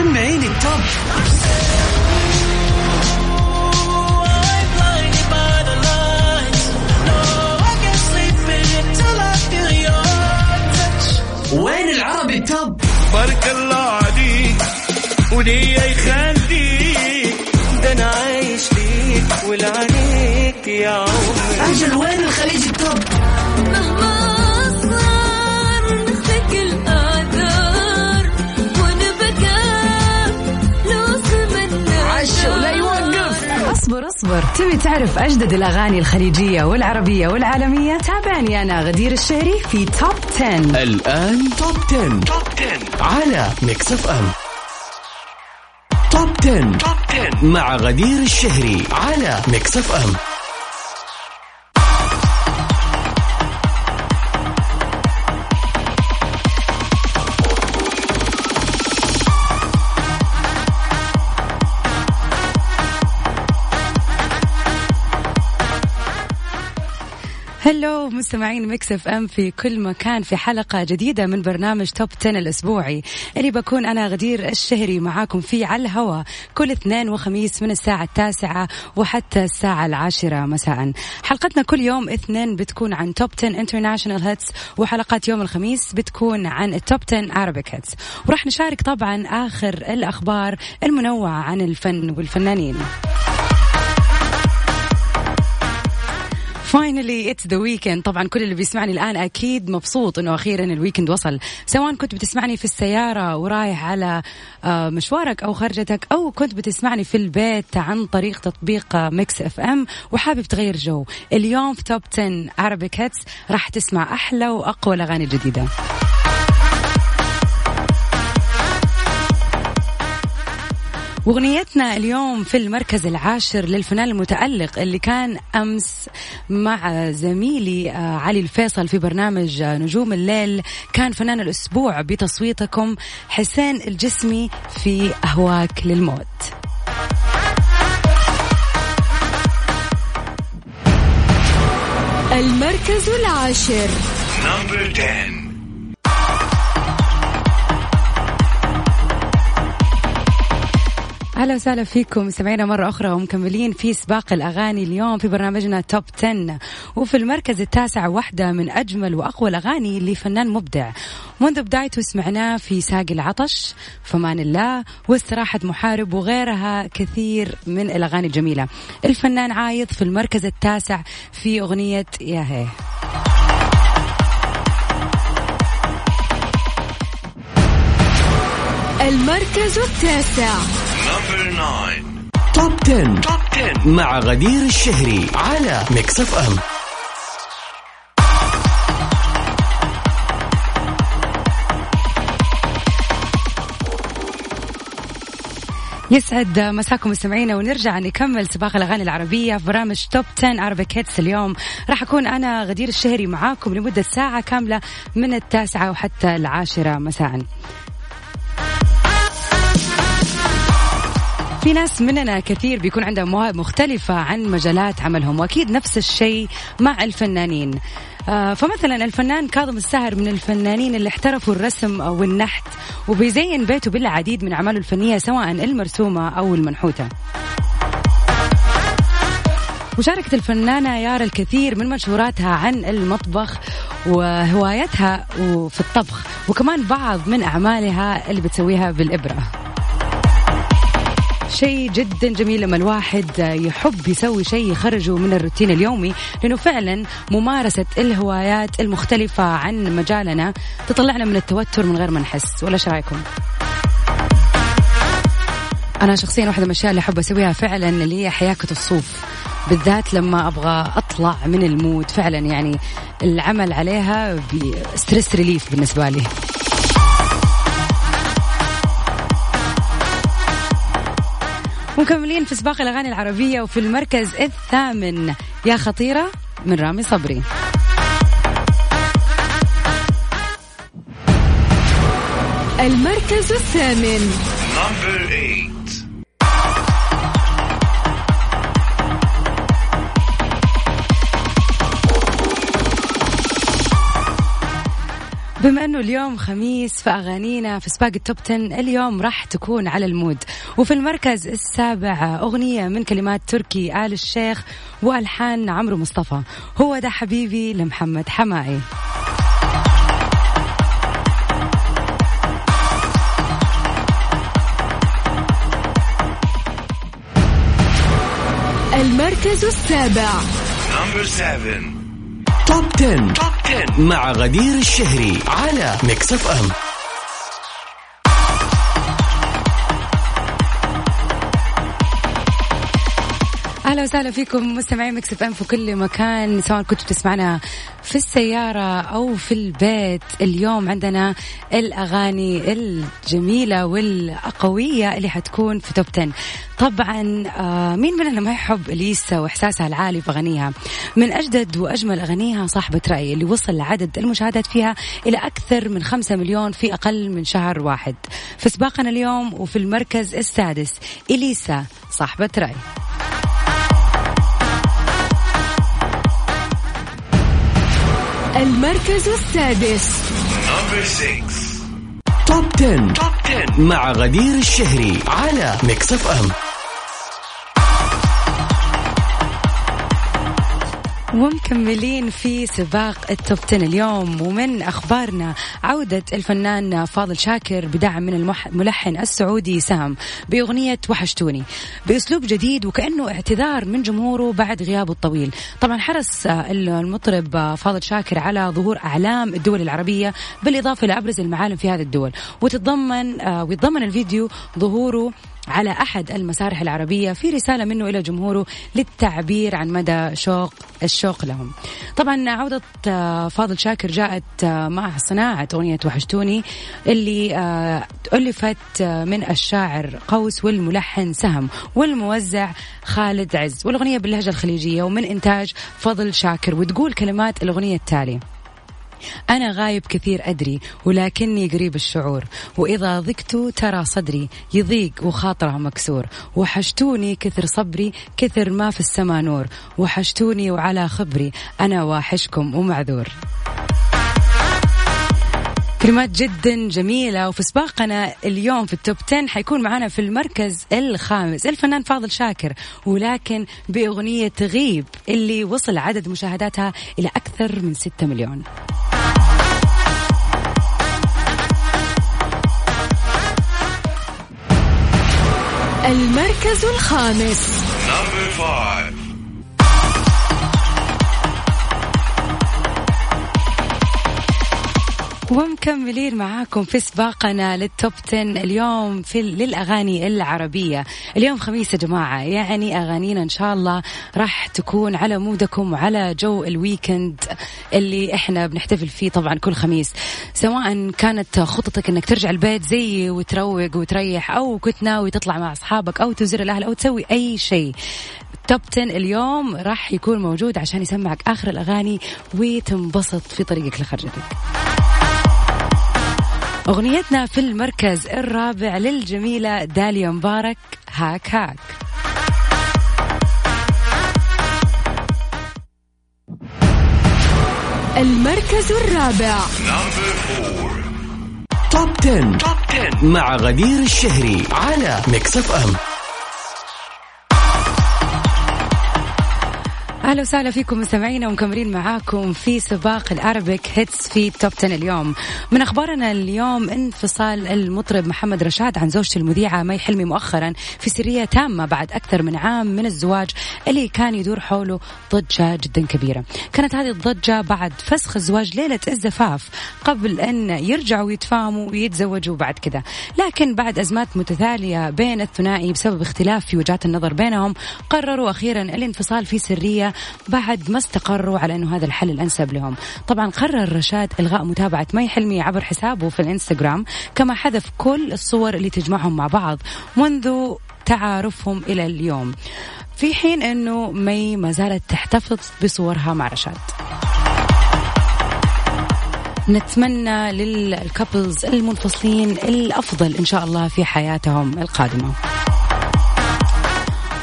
سمعيني التوب وين أصبر. تبي تعرف أجدد الأغاني الخليجية والعربية والعالمية؟ تابعني أنا غدير الشهري في توب 10 الآن توب 10. توب 10 على Mix FM توب 10. توب 10 مع غدير الشهري على ميكس اف ام Hello مستمعين Mix FM في كل مكان في حلقة جديدة من برنامج Top 10 الأسبوعي. اللي بكون أنا غدير الشهري معاكم فيه على الهواء كل اثنين وخميس من الساعة التاسعة وحتى الساعة العاشرة مساء. حلقتنا كل يوم اثنين بتكون عن Top 10 International Hits وحلقات يوم الخميس بتكون عن ال Top 10 Arabic Hits وراح نشارك طبعا آخر الأخبار المنوعة عن الفن والفنانين. Finally it's the weekend طبعا كل اللي بيسمعني الآن أكيد مبسوط إنه أخيرا ال weekend وصل. سواء كنت بتسمعني في السيارة ورايح على آه، مشوارك أو خرجتك أو كنت بتسمعني في البيت عن طريق تطبيق Mix FM وحابب تغير جو. اليوم في Top 10 Arabic Hits راح تسمع أحلى وأقوى الأغاني الجديدة. وأغنيتنا اليوم في المركز العاشر للفنان المتألق اللي كان أمس مع زميلي آه، علي الفيصل في برنامج آه، نجوم الليل. كان فنان الأسبوع بتصويتكم حسين الجسمي في أهواك للموت. المركز العاشر. نمبر 10 أهلا وسهلا فيكم. سمعينا مرة أخرى ومكملين في سباق الأغاني اليوم في برنامجنا توب 10 وفي المركز التاسع واحدة من أجمل وأقوى الأغاني لفنان مبدع. منذ بدايته سمعناه في ساق العطش فمان الله واستراحة محارب وغيرها كثير من الأغاني الجميلة. الفنان عايض في المركز التاسع في أغنية يا هي. المركز التاسع. نمبر 9 Top 10. Top 10 مع غدير الشهري على Mix FM يسعد مساكم مستمعينا ونرجع نكمل سباق الأغاني العربية في برامج توب 10 عربيك هيتس اليوم. راح أكون أنا غدير الشهري معاكم لمدة ساعة كاملة من التاسعة وحتى العاشرة مساء. في ناس مننا كثير بيكون عندهم مواهب مختلفة عن مجالات عملهم وأكيد نفس الشيء مع الفنانين. آه، فمثلا الفنان كاظم الساهر من الفنانين اللي احترفوا الرسم والنحت وبيزين بيته بالعديد من أعماله الفنية سواء المرسومة أو المنحوتة. وشاركت الفنانة يارا الكثير من منشوراتها عن المطبخ وهوايتها في الطبخ وكمان بعض من أعمالها اللي بتسويها بالإبرة. شيء جدا جميل لما الواحد يحب يسوي شيء يخرجه من الروتين اليومي لأنه فعلا ممارسة الهوايات المختلفة عن مجالنا تطلعنا من التوتر من غير ما نحس. ولا إيش رأيكم؟ أنا شخصيا واحدة من الأشياء اللي أحب أسويها فعلا اللي هي حياكه الصوف. بالذات لما أبغى أطلع من ال mood فعلا يعني العمل عليها stress relief بالنسبة لي. مكملين في سباق الأغاني العربية وفي المركز الثامن. يا خطيرة من رامي صبري. المركز الثامن. بما إنه اليوم خميس فأغانينا في سباق ال Top 10 اليوم راح تكون على المود وفي المركز السابع أغنية من كلمات تركي آل الشيخ وألحان عمرو مصطفى هو ده حبيبي لمحمد حماقي المركز السابع Number. Top 10. Top 10 مع غدير الشهري على Mix FM. أهلا وسهلا فيكم مستمعين Mix FM في كل مكان سواء كنتوا تسمعنا في السيارة أو في البيت. اليوم عندنا الأغاني الجميلة والقويه اللي حتكون في Top 10 طبعا آه مين مننا ما يحب اليسا وإحساسها العالي في اغانيها من أجدد وأجمل أغانيها صاحبة رأي اللي وصل لعدد المشاهدات فيها إلى أكثر من 5 مليون في أقل من شهر واحد. في سباقنا اليوم وفي المركز السادس إليسا صاحبة رأي. المركز السادس Number six. Top 10. Top 10 مع غدير الشهري على Mix FM ومكملين في سباق ال Top 10 اليوم ومن أخبارنا عودة الفنان فاضل شاكر بدعم من الملحن السعودي سام بأغنية وحشتوني. بأسلوب جديد وكأنه اعتذار من جمهوره بعد غيابه الطويل. طبعا حرص المطرب فاضل شاكر على ظهور أعلام الدول العربية بالإضافة لأبرز المعالم في هذه الدول. وتتضمن آه، ويتضمن الفيديو ظهوره على أحد المسارح العربية في رسالة منه إلى جمهوره للتعبير عن مدى شوق الشوق لهم. طبعا عودة آه، فاضل شاكر جاءت آه، مع صناعة أغنية وحشتوني اللي آه، ألفت آه، من الشاعر قوس والملحن سهم والموزع خالد عز. والأغنية باللهجة الخليجية ومن إنتاج فضل شاكر. وتقول كلمات الأغنية التالية. أنا غايب كثير أدري ولكني قريب الشعور. وإذا ضقت ترى صدري يضيق وخاطره مكسور. وحشتوني كثر صبري كثر ما في السما نور. وحشتوني وعلى خبري أنا واحشكم ومعذور. كلمات جدا جميلة وفي سباقنا اليوم في التوب 10 حيكون معنا في المركز الخامس الفنان فاضل شاكر. ولكن بأغنية غيب اللي وصل عدد مشاهداتها إلى أكثر من 6 مليون. المركز الخامس. ومكملين معاكم في سباقنا لل Top 10 اليوم في للأغاني العربية. اليوم خميس يا جماعة يعني أغانينا إن شاء الله راح تكون على مودكم وعلى جو ال weekend اللي إحنا بنحتفل فيه طبعا كل خميس. سواء كانت خطتك إنك ترجع البيت زي وتروق وتريح أو كنت ناوي تطلع مع أصحابك أو تزور الأهل أو تسوي أي شيء. Top 10 اليوم راح يكون موجود عشان يسمعك آخر الأغاني وتنبسط في طريقك لخرجتك. أغنيتنا في المركز الرابع للجميلة داليا مبارك هاك هاك المركز الرابع. Top 10. Top 10 مع غدير الشهري على Mix FM أهلا وسهلا فيكم مستمعينا ومكملين معاكم في سباق ال Arabic hits في Top 10 اليوم. من أخبارنا اليوم انفصال المطرب محمد رشاد عن زوجته المذيعة مي حلمي مؤخرا في سرية تامة بعد أكثر من عام من الزواج اللي كان يدور حوله ضجة جدا كبيرة. كانت هذه الضجة بعد فسخ الزواج ليلة الزفاف قبل أن يرجعوا يتفاهموا ويتزوجوا بعد كذا. لكن بعد أزمات متتالية بين الثنائي بسبب اختلاف في وجهات النظر بينهم قرروا أخيرا الانفصال في سرية بعد ما استقروا على إنه هذا الحل الأنسب لهم. طبعا قرر رشاد إلغاء متابعة مي حلمي عبر حسابه في الإنستغرام كما حذف كل الصور اللي تجمعهم مع بعض منذ تعارفهم إلى اليوم. في حين إنه مي ما زالت تحتفظ بصورها مع رشاد. نتمنى لل couples المنفصلين الأفضل إن شاء الله في حياتهم القادمة.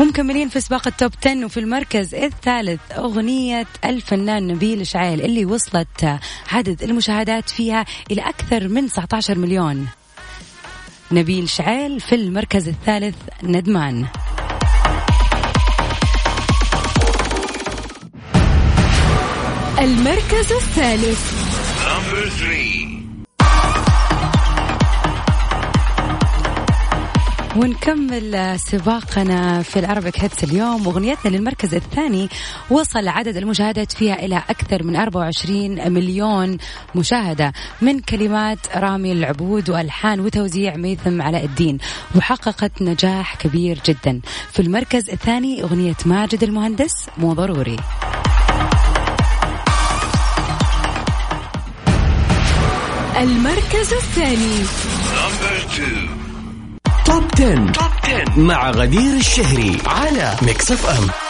ومكملين في سباق التوب 10 وفي المركز الثالث أغنية الفنان نبيل شعيل اللي وصلت عدد المشاهدات فيها إلى أكثر من 19 مليون. نبيل شعيل في المركز الثالث ندمان. المركز الثالث. ونكمل سباقنا في العربيك هيتس اليوم. وأغنيتنا للمركز الثاني وصل عدد المشاهدات فيها إلى أكثر من 24 مليون مشاهدة من كلمات رامي العبود وألحان وتوزيع ميثم علاء الدين. وحققت نجاح كبير جدا. في المركز الثاني أغنية ماجد المهندس مو ضروري. المركز الثاني. Number two. Top 10. Top 10 مع غدير الشهري على Mix FM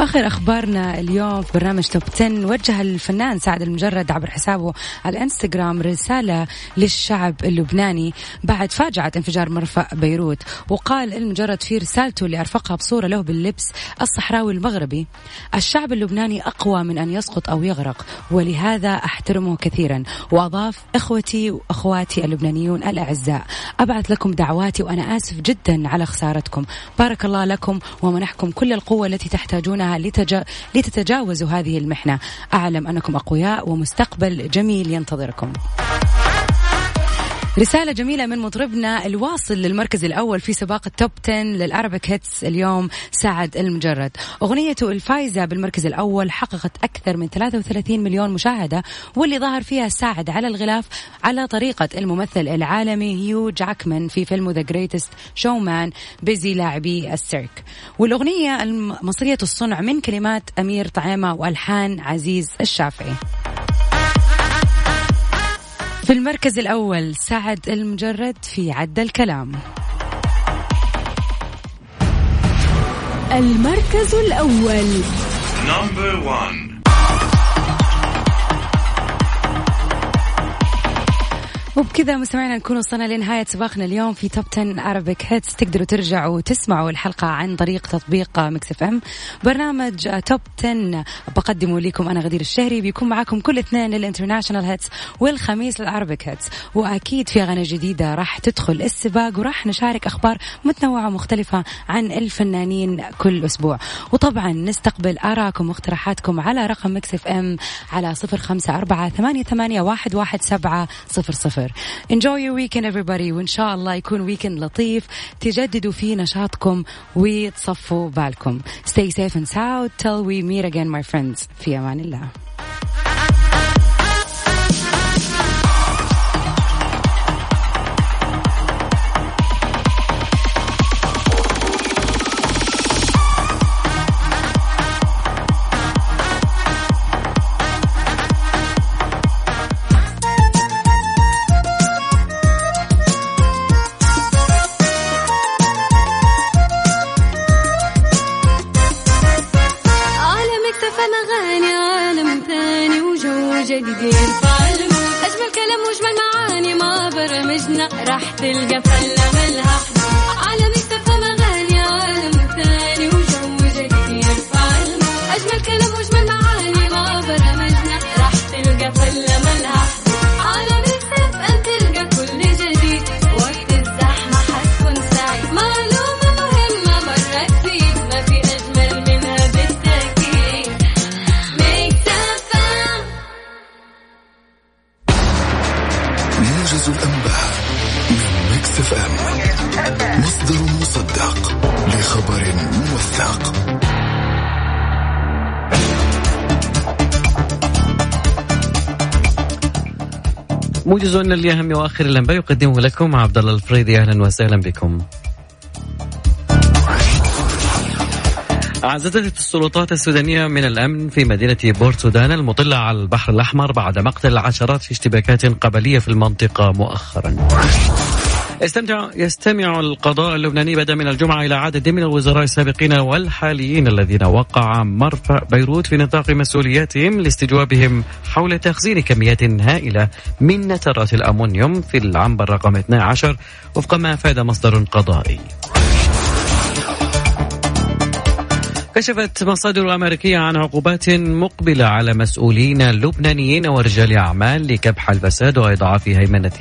واخر أخبارنا اليوم في برنامج Top 10 وجه الفنان سعد لمجرد عبر حسابه على الإنستغرام رسالة للشعب اللبناني بعد فاجعة انفجار مرفأ بيروت. وقال لمجرد في رسالته اللي أرفقها بصورة له باللبس الصحراوي المغربي الشعب اللبناني أقوى من أن يسقط أو يغرق ولهذا أحترمه كثيرا. وأضاف إخوتي وأخواتي اللبنانيون الأعزاء أبعث لكم دعواتي وأنا آسف جدا على خسارتكم. بارك الله لكم ومنحكم كل القوة التي تحتاجونها لتجا... لتتجاوزوا هذه المحنة. أعلم أنكم أقوياء ومستقبل جميل ينتظركم. رسالة جميلة من مطربنا الواصل للمركز الأول في سباق ال Top 10 لل Arabic hits اليوم سعد لمجرد. أغنيته الفايزة بالمركز الأول حققت أكثر من 33 مليون مشاهدة واللي ظهر فيها سعد على الغلاف على طريقة الممثل العالمي هيو جاكمان في فيلم The Greatest Showman بزي لاعبي السيرك. والأغنية المصرية الصنع من كلمات أمير طعيمة وألحان عزيز الشافعي. في المركز الأول سعد لمجرد في عدى الكلام المركز الأول Number one. وبكذا مستمعينا نكون وصلنا لنهاية سباقنا اليوم في Top 10 Arabic hits تقدروا ترجعوا وتسمعوا الحلقة عن طريق تطبيق Mix FM برنامج Top 10 بقدمه لكم أنا غدير الشهري. بيكون معاكم كل اثنين لل international hits والخميس لل Arabic hits وأكيد في أغاني جديدة راح تدخل السباق وراح نشارك أخبار متنوعة ومختلفة عن الفنانين كل أسبوع. وطبعا نستقبل آراءكم واقتراحاتكم على رقم Mix FM على صفر خمسة أربعة ثمانية, ثمانية واحد, واحد سبعة صفر صفر. enjoy your weekend everybody وإن شاء الله يكون ويكند لطيف تجددوا فيه نشاطكم وتصفوا بالكم stay safe and sound till we meet again my friends في أمان الله مصدق لخبر موثق. موجز لأهم وآخر الأنباء يقدمه لكم عبد الله الفريدي. أهلا وسهلا بكم. أعززت السلطات السودانية من الأمن في مدينة بورت سودان المطلة على البحر الأحمر بعد مقتل العشرات في اشتباكات قبلية في المنطقة مؤخرا. استمتع يستمع القضاء اللبناني بدأ من الجمعة إلى عدد من الوزراء السابقين والحاليين الذين وقع مرفأ بيروت في نطاق مسؤولياتهم لاستجوابهم حول تخزين كميات هائلة من نترات الأمونيوم في العنبر رقم 12 وفق ما أفاد مصدر قضائي. كشفت مصادر أمريكية عن عقوبات مقبلة على مسؤولين لبنانيين ورجال أعمال لكبح الفساد وإضعاف هيمنة